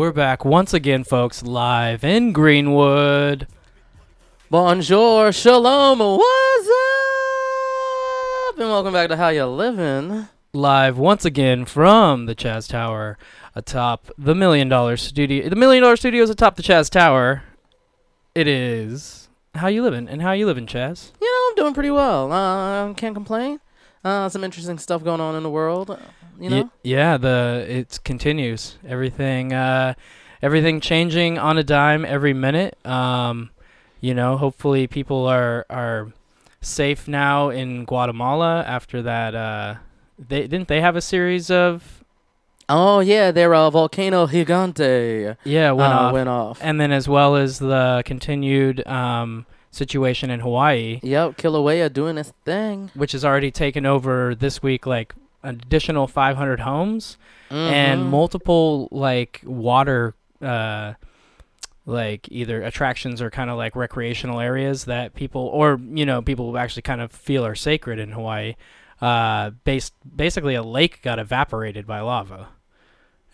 We're back once again, folks, live in Greenwood. Bonjour, shalom, what's up? And welcome back to How You Living. Live once again from the Chaz Tower atop the Million Dollar Studio. The Million Dollar Studios atop the Chaz Tower. It is How You Living and How You Living, Chaz. You know, I'm doing pretty well. Uh, can't complain. Uh, some interesting stuff going on in the world. uh, You know, Y- yeah, the it continues. Everything, uh, everything changing on a dime every minute. Um, you know, hopefully people are are safe now in Guatemala after that. Uh, they didn't they have a series of Oh yeah, their uh, volcano gigante yeah went uh, off, went off. and then as well as the continued um, situation in Hawaii, Yep, Kilauea doing its thing. which has already taken over this week, like an additional 500 homes. and Mhm. multiple like water uh like either attractions or kind of like recreational areas that people or you know people actually kind of feel are sacred in Hawaii uh based basically a lake got evaporated by lava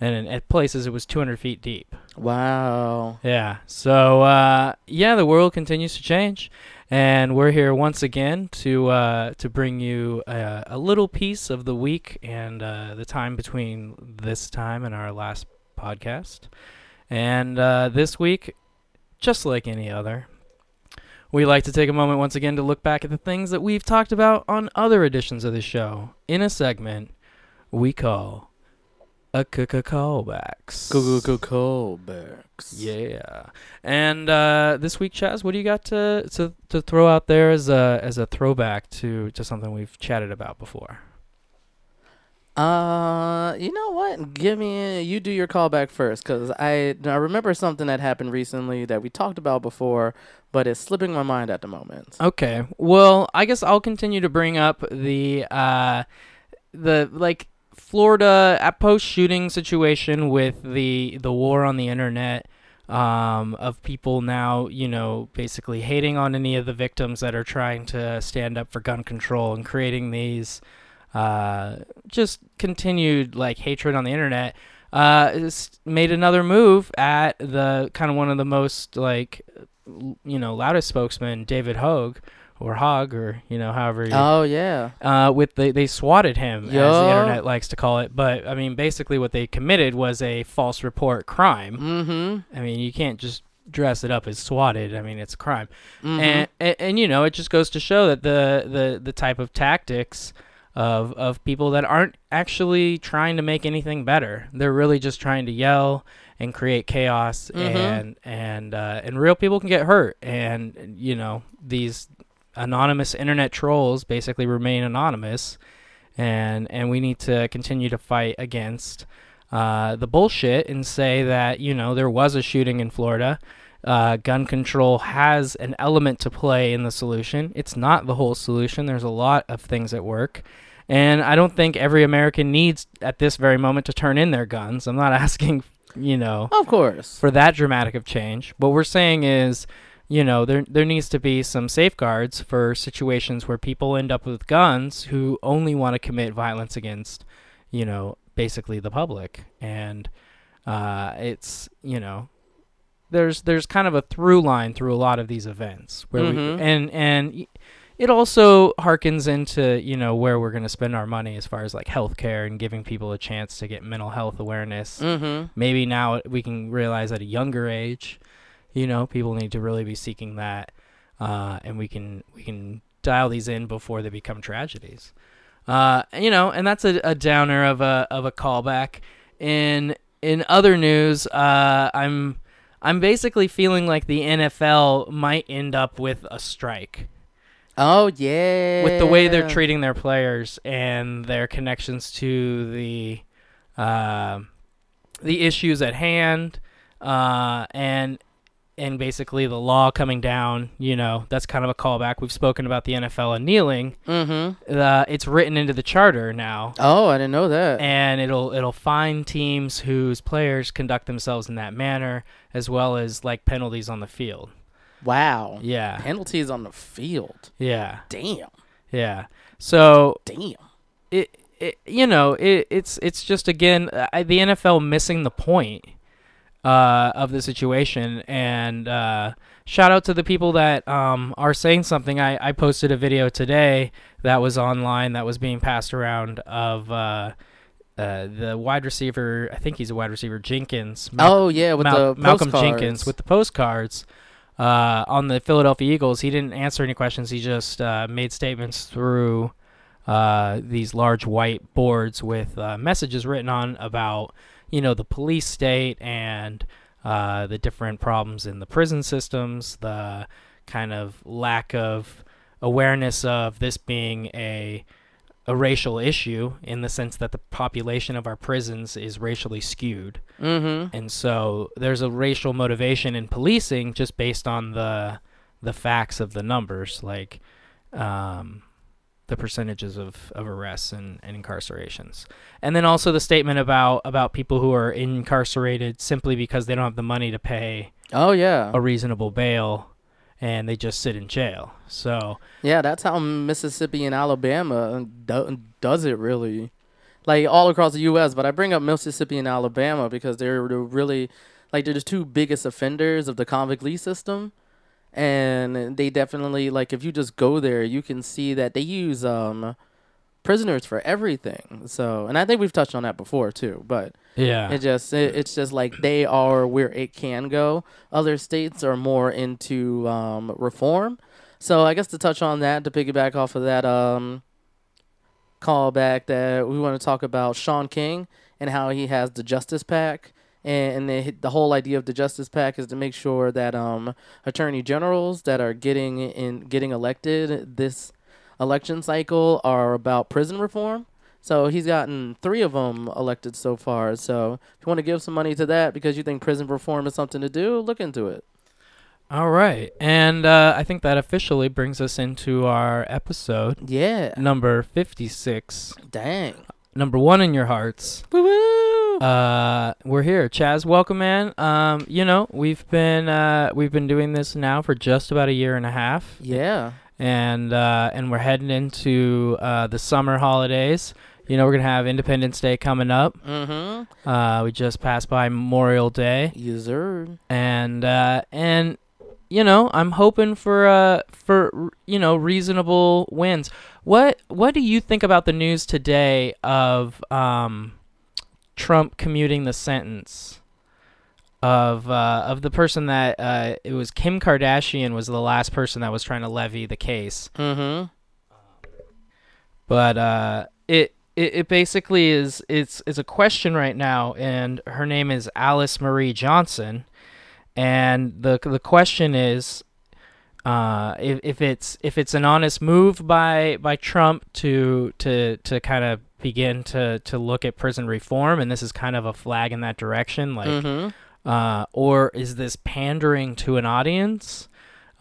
and at places it was 200 feet deep Wow. yeah so uh yeah the world continues to change and we're here once again to uh, to bring you uh, a little piece of the week and uh, the time between this time and our last podcast. And uh, this week, just like any other, we like to take a moment once again to look back at the things that we've talked about on other editions of the show in a segment we call a callbacks. Go go go callbacks. Yeah. And uh, this week, Chaz, what do you got to, to to throw out there as a as a throwback to, to something we've chatted about before? Uh, you know what? Give me you do your callback first, cause I I remember something that happened recently that we talked about before, but it's slipping my mind at the moment. Okay. Well, I guess I'll continue to bring up the uh, the like Florida at post shooting situation with the the war on the internet um, of people now, you know, basically hating on any of the victims that are trying to stand up for gun control and creating these uh, just continued like hatred on the internet. Uh, made another move at the kind of one of the most like you know loudest spokesman, David Hogue or Hogg or you know however you Oh yeah. uh, with the, they swatted him as the internet likes to call it. But I mean, basically, what they committed was a false report crime. Mm-hmm. I mean, you can't just dress it up as swatted. I mean, it's a crime, mm-hmm. and, and and you know, it just goes to show that the the the type of tactics of of people that aren't actually trying to make anything better. They're really just trying to yell and create chaos, Mhm. and and uh, and real people can get hurt. And you know, these anonymous internet trolls basically remain anonymous, and and we need to continue to fight against uh, the bullshit and say that you know there was a shooting in Florida. Uh, gun control has an element to play in the solution. It's not the whole solution. There's a lot of things at work. And I don't think every American needs at this very moment to turn in their guns. I'm not asking, you know, Of course. for that dramatic of change. What we're saying is, you know, there there needs to be some safeguards for situations where people end up with guns who only want to commit violence against, you know, basically the public. And uh, it's you know, there's there's kind of a through line through a lot of these events where Mhm. we and and. It also harkens into you know where we're going to spend our money as far as like healthcare and giving people a chance to get mental health awareness Mm-hmm. maybe now we can realize at a younger age you know people need to really be seeking that uh, and we can we can dial these in before they become tragedies. Uh, you know and that's a, a downer of a of a callback. In in other news uh, i'm i'm basically feeling like the nfl might end up with a strike. Oh yeah. with the way they're treating their players and their connections to the uh, the issues at hand uh, and and basically the law coming down you know that's kind of a callback we've spoken about the NFL and kneeling Mm-hmm. uh, it's written into the charter now Oh, I didn't know that. and it'll it'll find teams whose players conduct themselves in that manner as well as like penalties on the field wow. yeah Penalties on the field. yeah Damn. yeah so Damn. it it, you know, it, it's it's just again uh, the NFL missing the point uh, of the situation. And uh, shout out to the people that um, are saying something. I, I posted a video today that was online that was being passed around of. Uh, uh, the wide receiver, I think he's a wide receiver, Jenkins. Mal- oh yeah, with Mal- the Malcolm postcards. Jenkins with the postcards uh, on the Philadelphia Eagles. He didn't answer any questions. He just uh, made statements through uh, these large white boards with uh, messages written on about you know the police state and uh, the different problems in the prison systems, the kind of lack of awareness of this being a a racial issue in the sense that the population of our prisons is racially skewed. Mm-hmm. And so there's a racial motivation in policing just based on the the facts of the numbers, like um, the percentages of, of arrests and, and incarcerations. And then also the statement about, about people who are incarcerated simply because they don't have the money to pay Oh yeah. a reasonable bail and they just sit in jail. So Yeah, that's how Mississippi and Alabama do- does it really. Like all across the U.S., but I bring up Mississippi and Alabama because they're the really, like, they're the two biggest offenders of the convict lease system. And they definitely, like, if you just go there, you can see that they use um, prisoners for everything. So, and I think we've touched on that before too, but yeah, it just it, it's just like they are where it can go. Other states are more into um, reform. So I guess to touch on that, to piggyback off of that um, callback, that we want to talk about Shaun King and how he has the Justice PAC. And, and the, the whole idea of the Justice PAC is to make sure that um, attorney generals that are getting in getting elected this election cycle are about prison reform. So he's gotten three of them elected so far. So if you want to give some money to that because you think prison reform is something to do, look into it. All right. And uh, I think that officially brings us into our episode Yeah. number 56. Dang. Number one in your hearts. Woo woo. Uh, we're here, Chaz. Welcome, man. Um, you know, we've been uh, we've been doing this now for just about a year and a half, yeah. and uh, and we're heading into uh, the summer holidays. You know, we're gonna have Independence Day coming up. Mm-hmm. Uh, we just passed by Memorial Day, User. and uh, and you know, I'm hoping for uh for you know reasonable wins. What what do you think about the news today of um Trump commuting the sentence of uh, of the person that uh, it was Kim Kardashian was the last person that was trying to levy the case, Mm-hmm. but uh, it, it it basically is it's it's a question right now, and her name is Alice Marie Johnson, and the the question is. Uh, if, if it's if it's an honest move by by Trump to to to kind of begin to to look at prison reform, and this is kind of a flag in that direction, like mm-hmm. uh, or is this pandering to an audience?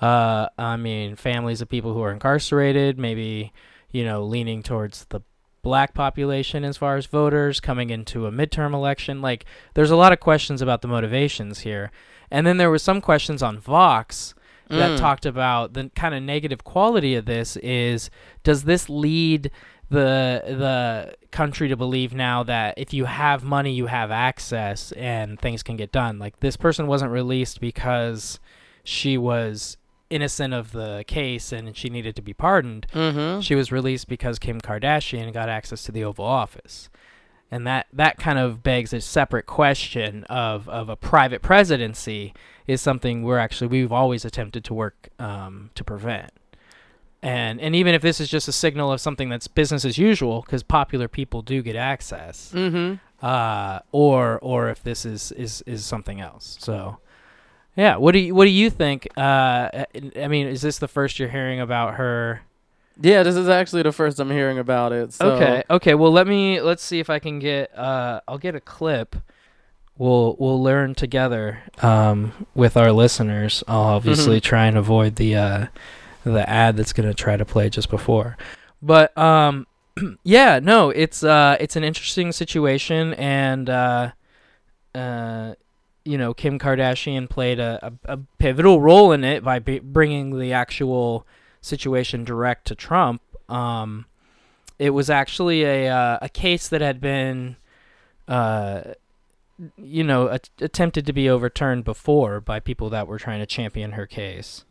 Uh, I mean, families of people who are incarcerated, maybe, you know, leaning towards the black population as far as voters coming into a midterm election. Like, there's a lot of questions about the motivations here. And then there were some questions on Vox that Mm. talked about the kind of negative quality of this is does this lead the the country to believe now that if you have money you have access and things can get done like this person wasn't released because she was innocent of the case and she needed to be pardoned Mm-hmm. she was released because Kim Kardashian got access to the Oval Office. And that, that kind of begs a separate question of, of a private presidency is something we're actually we've always attempted to work um, to prevent. And and even if this is just a signal of something that's business as usual, because popular people do get access, Mm-hmm. uh, or or if this is, is, is something else. So, yeah, what do you what do you think? Uh, I mean, is this the first you're hearing about her? Yeah, this is actually the first I'm hearing about it. So. Okay. Okay. Well, let me let's see if I can get. Uh, I'll get a clip. We'll we'll learn together um, with our listeners. I'll obviously Mhm. try and avoid the uh, the ad that's gonna try to play just before. But um, yeah, no, it's uh, it's an interesting situation, and uh, uh, you know, Kim Kardashian played a, a, a pivotal role in it by b- bringing the actual situation direct to Trump. Um, it was actually a uh, a case that had been, uh, you know, a- attempted to be overturned before by people that were trying to champion her case.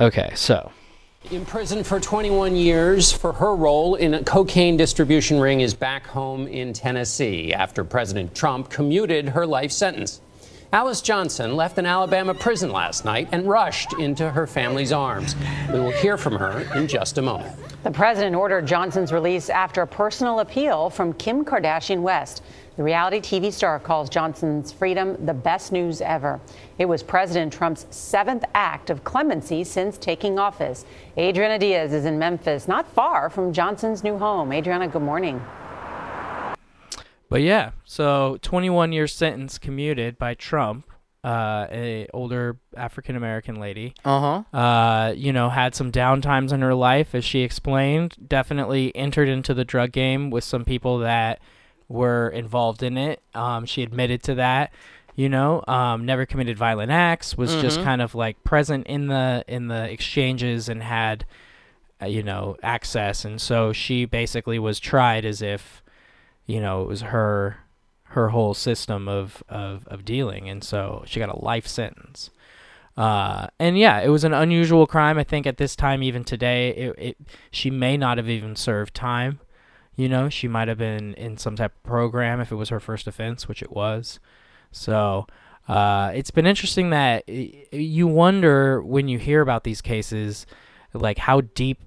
Okay, so In prison for 21 years for her role in a cocaine distribution ring is back home in Tennessee after President Trump commuted her life sentence. Alice Johnson left an Alabama prison last night and rushed into her family's arms. We will hear from her in just a moment. The president ordered Johnson's release after a personal appeal from Kim Kardashian West. The reality TV star calls Johnson's freedom the best news ever. It was President Trump's seventh act of clemency since taking office. Adriana Diaz is in Memphis, not far from Johnson's new home. Adriana, good morning. But yeah, so 21 year sentence commuted by Trump, uh, a older African American lady. Uh huh. Uh, you know, had some downtimes in her life, as she explained. Definitely entered into the drug game with some people that were involved in it. Um, she admitted to that. You know, um, never committed violent acts. Was just kind of like present in the in the exchanges and had, uh, you know, access. And so she basically was tried as if, you know, it was her her whole system of of, of dealing. And so she got a life sentence. Uh, and yeah, it was an unusual crime. I think at this time, even today, it, it she may not have even served time. You know, she might have been in some type of program if it was her first offense, which it was. So uh, it's been interesting that you wonder when you hear about these cases, like how deep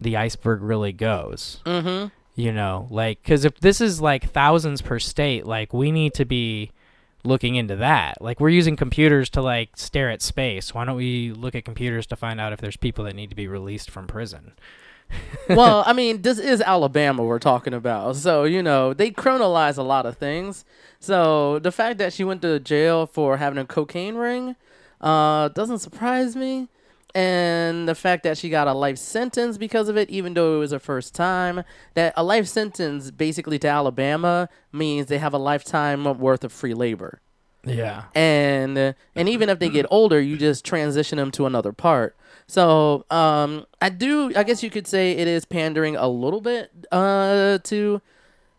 the iceberg really goes. Mm-hmm. You know, like because if this is like thousands per state, like we need to be looking into that. Like we're using computers to like stare at space. Why don't we look at computers to find out if there's people that need to be released from prison? well, I mean, this is Alabama we're talking about. So, you know, they criminalize a lot of things. So, the fact that she went to jail for having a cocaine ring uh, doesn't surprise me. And the fact that she got a life sentence because of it, even though it was her first time, that a life sentence basically to Alabama means they have a lifetime worth of free labor Yeah. and and even if they get older, you just transition them to another part. So um, I do, I guess you could say it is pandering a little bit uh, to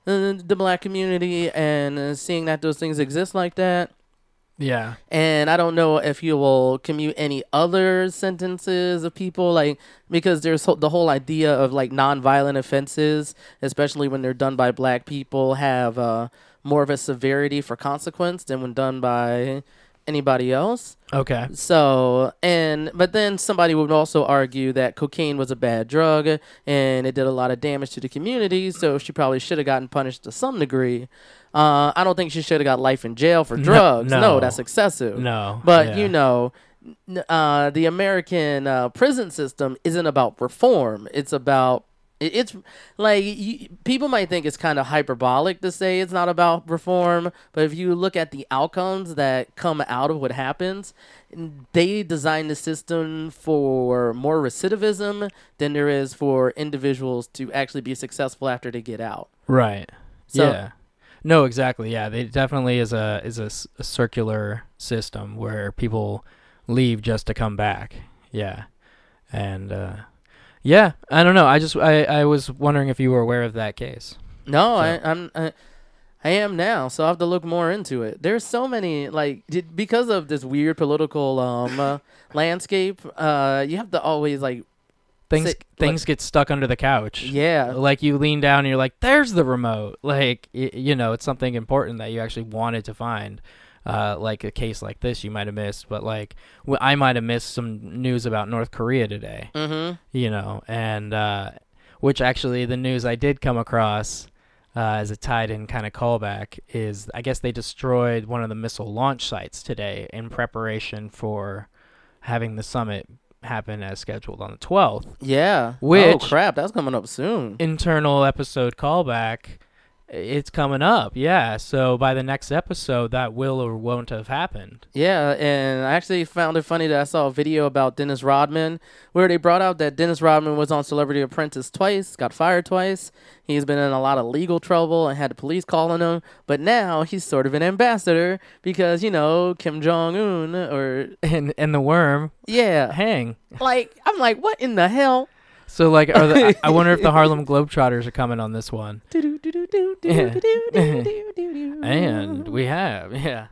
uh, the black community and uh, seeing that those things exist like that. Yeah. And I don't know if you will commute any other sentences of people like because there's ho- the whole idea of like nonviolent offenses, especially when they're done by black people, have uh, more of a severity for consequence than when done by anybody else. Okay. So, and but then somebody would also argue that cocaine was a bad drug and it did a lot of damage to the community, so she probably should have gotten punished to some degree. Uh, I don't think she should have got life in jail for drugs. No, no. that's excessive. No, But yeah. you know, uh, the American uh, prison system isn't about reform. It's about it- it's like you, people might think it's kind of hyperbolic to say it's not about reform, but if you look at the outcomes that come out of what happens, they designed the system for more recidivism than there is for individuals to actually be successful after they get out. Right. So- yeah. No, exactly. Yeah, it definitely is a is a, a circular system where people leave just to come back. Yeah, and uh, yeah, I don't know. I just I I was wondering if you were aware of that case. No, So- I, I'm. I, I am now, so I have to look more into it. There's so many like did, because of this weird political um uh, landscape. Uh, you have to always like Things Sick, things get stuck under the couch. yeah, Like you lean down and you're like, "There's the remote." Like you know, it's something important that you actually wanted to find. Uh, like a case like this, you might have missed, but like w- I might have missed some news about North Korea today. mm-hmm. you know, and uh, which actually the news I did come across uh, as a tied in kind of callback is I guess they destroyed one of the missile launch sites today in preparation for having the summit happen as scheduled on the 12th. yeah. Oh, Which oh crap, that's coming up soon. Internal episode callback. It's coming up, yeah. So by the next episode, that will or won't have happened. Yeah, and I actually found it funny that I saw a video about Dennis Rodman where they brought out that Dennis Rodman was on Celebrity Apprentice twice, got fired twice. He's been in a lot of legal trouble and had the police calling him, but now he's sort of an ambassador because, you know, Kim Jong Un or And and the worm, yeah. hang. Like I'm like, what in the hell? So like, are the, I- wonder if the Harlem Globetrotters are coming on this one. And we have, yeah,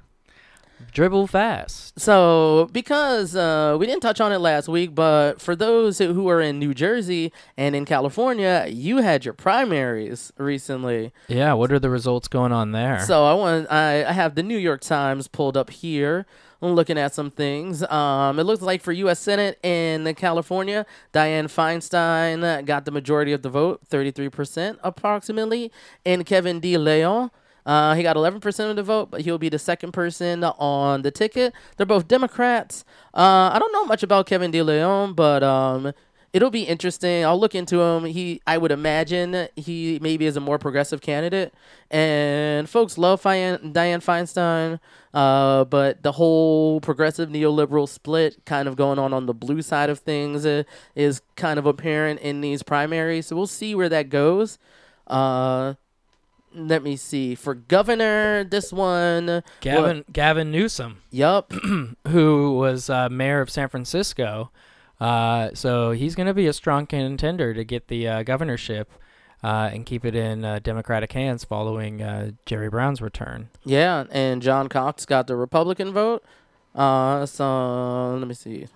dribble fast. So, because uh, we didn't touch on it last week, but for those who are in New Jersey and in California, you had your primaries recently. Yeah, what are the results going on there? So I want I, I have the New York Times pulled up here. Looking at some things. Um, it looks like for U.S. Senate in California, Dianne Feinstein got the majority of the vote, 33% approximately, and Kevin De Leon. Uh, he got 11% of the vote, but he'll be the second person on the ticket. They're both Democrats. Uh, I don't know much about Kevin De Leon, but um, it'll be interesting. I'll look into him. He, I would imagine, he maybe is a more progressive candidate, and folks love Dianne Feinstein. Uh, but the whole progressive neoliberal split, kind of going on on the blue side of things, uh, is kind of apparent in these primaries. So we'll see where that goes. Uh, let me see. For governor, this one, Gavin Gavin Newsom, yup. who was uh, mayor of San Francisco, uh, so he's going to be a strong contender to get the uh, governorship uh, and keep it in uh, Democratic hands following uh, Jerry Brown's return. Yeah, and John Cox got the Republican vote. Uh, so let me see.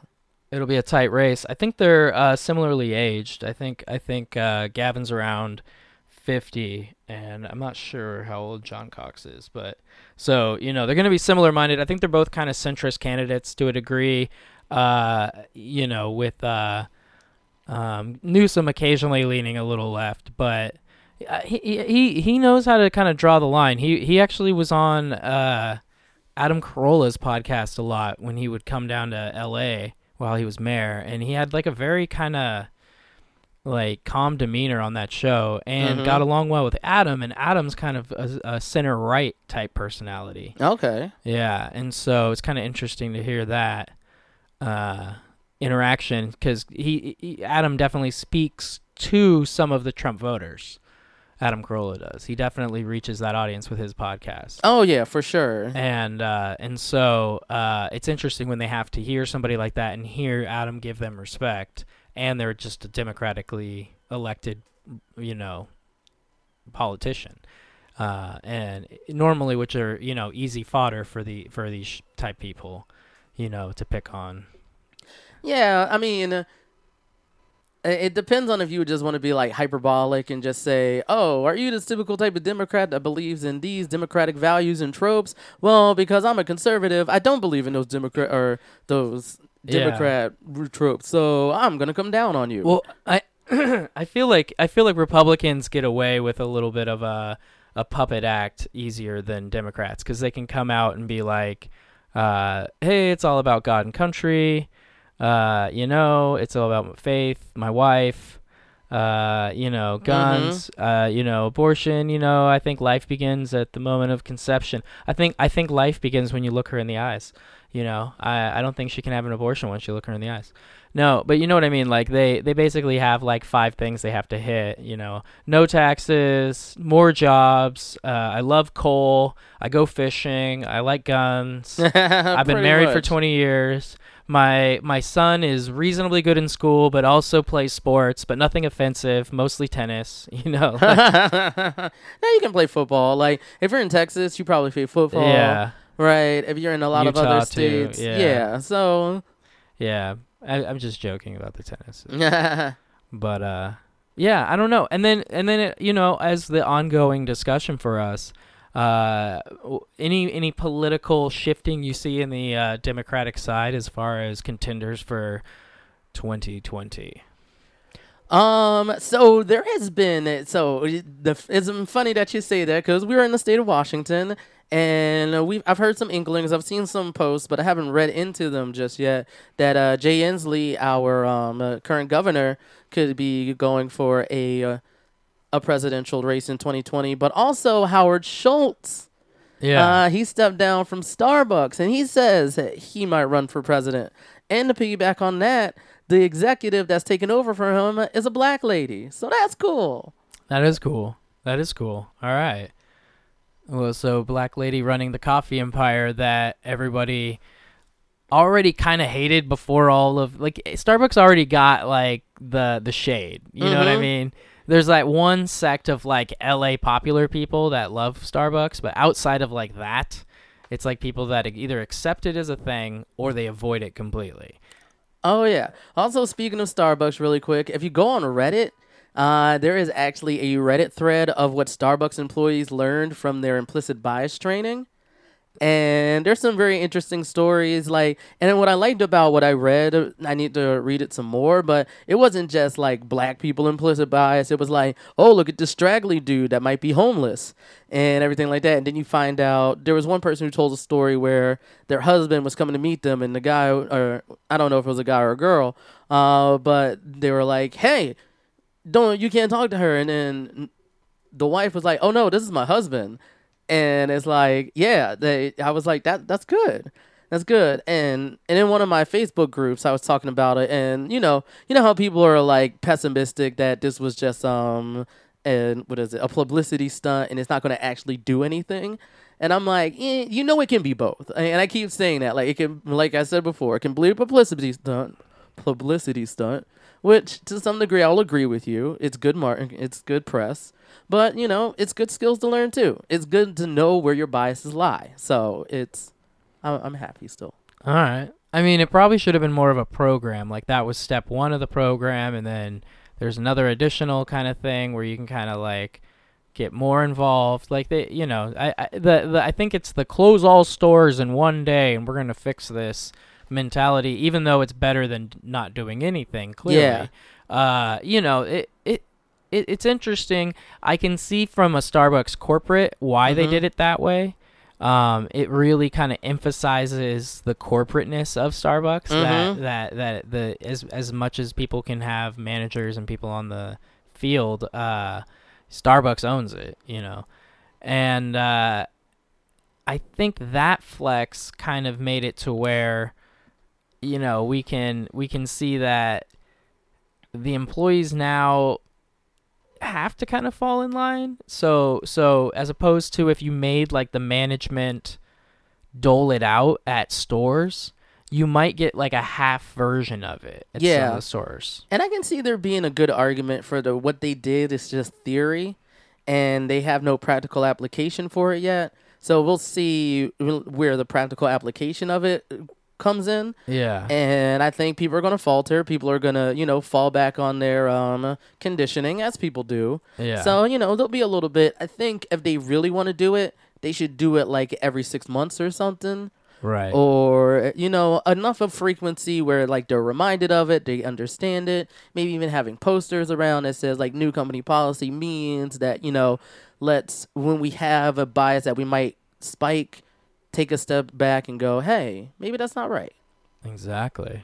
It'll be a tight race. I think they're uh, similarly aged. I think I think uh, Gavin's around fifty, and I'm not sure how old John Cox is, but so you know they're going to be similar minded. I think they're both kind of centrist candidates to a degree. Uh, you know, with uh, um, Newsom occasionally leaning a little left, but uh, he he he knows how to kind of draw the line. He he actually was on uh, Adam Carolla's podcast a lot when he would come down to L.A. while he was mayor, and he had like a very kind of like calm demeanor on that show, and Mhm. got along well with Adam. And Adam's kind of a, a center right type personality. Okay. Yeah, and so it's kind of interesting to hear that uh, interaction because he, he Adam definitely speaks to some of the Trump voters. Adam Carolla does. He definitely reaches that audience with his podcast. Oh yeah, for sure. And uh, and so uh, it's interesting when they have to hear somebody like that and hear Adam give them respect, and they're just a democratically elected, you know, politician. Uh, and normally, which are you know easy fodder for the for these type people, you know, to pick on. Yeah, I mean, uh, it depends on if you just want to be like hyperbolic and just say, "Oh, are you this typical type of Democrat that believes in these democratic values and tropes?" Well, because I'm a conservative, I don't believe in those Democrat or those Democrat r- tropes. So I'm gonna come down on you. Well, I I feel like I feel like Republicans get away with a little bit of a a puppet act easier than Democrats because they can come out and be like, uh, "Hey, it's all about God and country." Uh, you know, it's all about faith, my wife, uh, you know, guns, uh, you know, abortion, you know, I think life begins at the moment of conception. I think I think life begins when you look her in the eyes. You know, I, I don't think she can have an abortion once you look her in the eyes. No, but you know what I mean. Like they they basically have like five things they have to hit. You know, no taxes, more jobs. Uh, I love coal. I go fishing. I like guns. I've been married for 20 years. My my son is reasonably good in school, but also plays sports, but nothing offensive. Mostly tennis. You know. like- yeah, you can play football. Like if you're in Texas, you probably play football. yeah, Right. If you're in a lot of Utah, other too, states. yeah. So yeah. I, I'm just joking about the tennis. but uh yeah i don't know and then and then it, you know as the ongoing discussion for us uh any any political shifting you see in the uh, democratic side as far as contenders for 2020 Um. So there has been. So the it's funny that you say that because we're in the state of Washington, and we have I've heard some inklings. I've seen some posts, but I haven't read into them just yet. That uh, Jay Inslee, our um, uh, current governor, could be going for a uh, a presidential race in 2020, but also Howard Schultz. yeah Uh, he stepped down from Starbucks and he says that he might run for president. And to piggyback on that, the executive that's taken over for him is a black lady. So that's cool. that is cool that is cool all right well so black lady running the coffee empire that everybody already kind of hated before all of like Starbucks already got like the the shade. You know what I Mhm. mean? There's like one sect of like LA popular people that love Starbucks, but outside of like that, it's like people that either accept it as a thing or they avoid it completely. Oh yeah. Also, speaking of Starbucks, really quick, if you go on Reddit, uh, there is actually a Reddit thread of what Starbucks employees learned from their implicit bias training. And there's some very interesting stories. Like, and what I liked about what I read, I need to read it some more, but it wasn't just like black people implicit bias. It was like, oh, look at this straggly dude that might be homeless and everything like that. And then you find out there was one person who told a story where their husband was coming to meet them, and the guy, or I don't know if it was a guy or a girl, uh, but they were like, hey, don't you can't talk to her, and then the wife was like, oh no, this is my husband, and it's like, yeah, they. I was like, that that's good. That's good. And and in one of my Facebook groups I was talking about it and you know, you know how people are like pessimistic that this was just um and what is it, a publicity stunt and it's not gonna actually do anything. And I'm like, eh, you know it can be both. And I keep saying that. Like it can like I said before, it can be a publicity stunt publicity stunt, which to some degree I'll agree with you. It's good mark it's good press. But, you know, it's good skills to learn too. It's good to know where your biases lie. So it's I'm, I'm happy still. All right. I mean, it probably should have been more of a program. Like that was step one of the program, and then there's another additional kind of thing where you can kind of like get more involved. Like they, you know, I, I the, the I think it's the close all stores in one day, and we're gonna fix this mentality. Even though it's better than not doing anything. Clearly, Yeah. uh, you know, it it. It, it's interesting. I can see from a Starbucks corporate why they Mhm. did it that way um, it really kind of emphasizes the corporateness of Starbucks. Mhm. That that that the as as much as people can have managers and people on the field, uh, Starbucks owns it. You know, and uh, I think that flex kind of made it to where, you know, we can we can see that the employees now have to kind of fall in line. So so as opposed to if you made like the management dole it out at stores, you might get like a half version of it at some Yeah. of the stores. And I can see there being a good argument for the what they did is just theory and they have no practical application for it yet. So we'll see where the practical application of it comes in. Yeah. And I think people are going to falter. People are going to, you know, fall back on their um, conditioning as people do. yeah. So, you know, there'll be a little bit. I think if they really want to do it, they should do it like every six months or something. right. Or, you know, enough of frequency where like they're reminded of it, they understand it. Maybe even having posters around that says like new company policy means that, you know, let's, when we have a bias that we might spike, take a step back and go, hey, maybe that's not right. Exactly.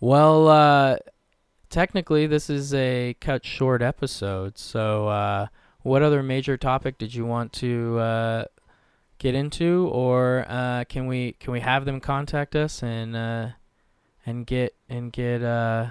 Well, uh, technically, this is a cut short episode. So, uh, what other major topic did you want to uh, get into, or uh, can we can we have them contact us and uh, and get and get uh,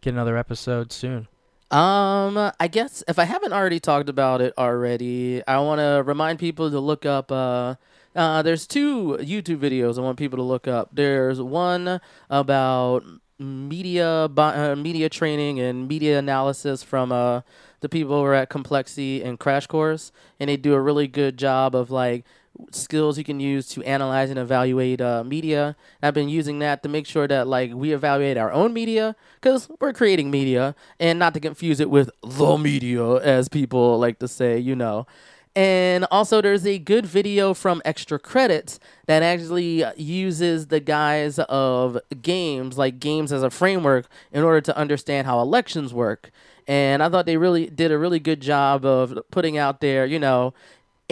get another episode soon? Um, I guess if I haven't already talked about it already, I want to remind people to look up. Uh, uh, there's two YouTube videos I want people to look up. There's one about media, uh, media training and media analysis from uh the people who are at Complexly and Crash Course, and they do a really good job of like skills you can use to analyze and evaluate uh, media. And I've been using that to make sure that like we evaluate our own media because we're creating media, and not to confuse it with the media as people like to say, you know. And also, there's a good video from Extra Credits that actually uses the guise of games, like games as a framework, in order to understand how elections work. And I thought they really did a really good job of putting out there, you know,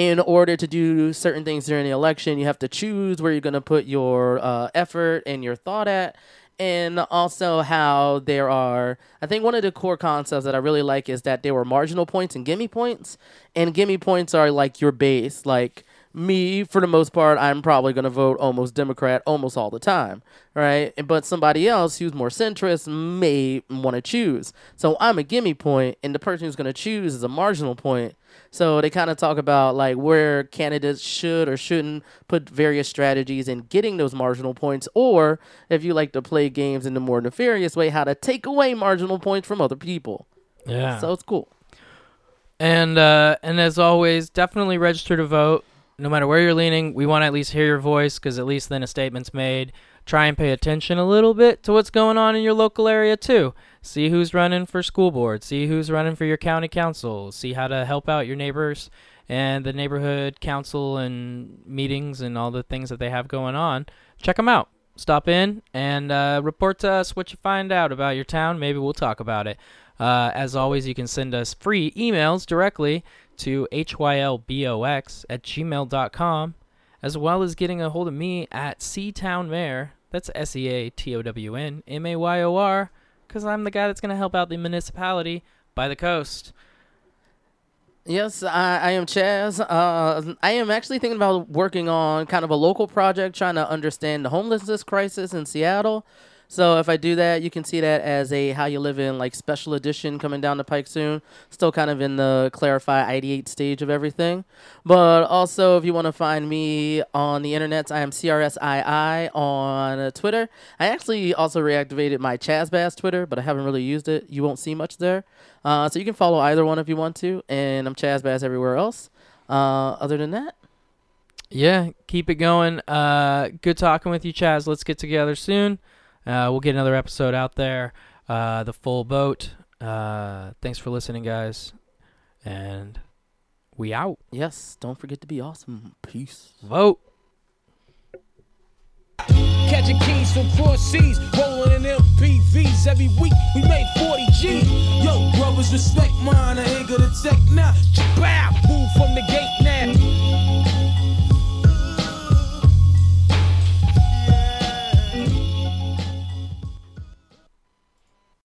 in order to do certain things during the election, you have to choose where you're going to put your uh, effort and your thought at. And also, how there are, I think one of the core concepts that I really like is that there were marginal points and gimme points. And gimme points are like your base, like me, for the most part, I'm probably going to vote almost Democrat almost all the time, right? But somebody else who's more centrist may want to choose. So I'm a gimme point, and the person who's going to choose is a marginal point. So they kind of talk about like where candidates should or shouldn't put various strategies in getting those marginal points, or if you like to play games in the more nefarious way, how to take away marginal points from other people. Yeah. So it's cool. And uh, and as always, definitely register to vote. No matter where you're leaning, we want to at least hear your voice because at least then a statement's made. Try and pay attention a little bit to what's going on in your local area too. See who's running for school board. See who's running for your county council. See how to help out your neighbors and the neighborhood council and meetings and all the things that they have going on. Check them out. Stop in and uh, report to us what you find out about your town. Maybe we'll talk about it. Uh, as always, you can send us free emails directly to hylbox at gmail.com, as well as getting a hold of me at C Town Mayor. That's S E A T O W N M A Y O R, because I'm the guy that's going to help out the municipality by the coast. Yes, I, I am Chaz. Uh, I am actually thinking about working on kind of a local project, trying to understand the homelessness crisis in Seattle. So if I do that, you can see that as a How You Living like special edition coming down the pike soon. Still kind of in the clarify ideate stage of everything. But also, if you want to find me on the internet, I am CRSII on Twitter. I actually also reactivated my Chazbass Twitter, but I haven't really used it. You won't see much there. Uh, so you can follow either one if you want to. And I'm Chazbass everywhere else. Uh, other than that, Yeah, keep it going. Uh, good talking with you, Chaz. Let's get together soon. Uh, we'll get another episode out there. Uh, the full boat. Uh, thanks for listening, guys. And we out. yes, don't forget to be awesome. Peace. Vote. Catching keys from cross seas, rolling in MPVs every week. We made 40 G. Yo, brothers, respect mine. I ain't gonna take now. Bow, move from the gate now.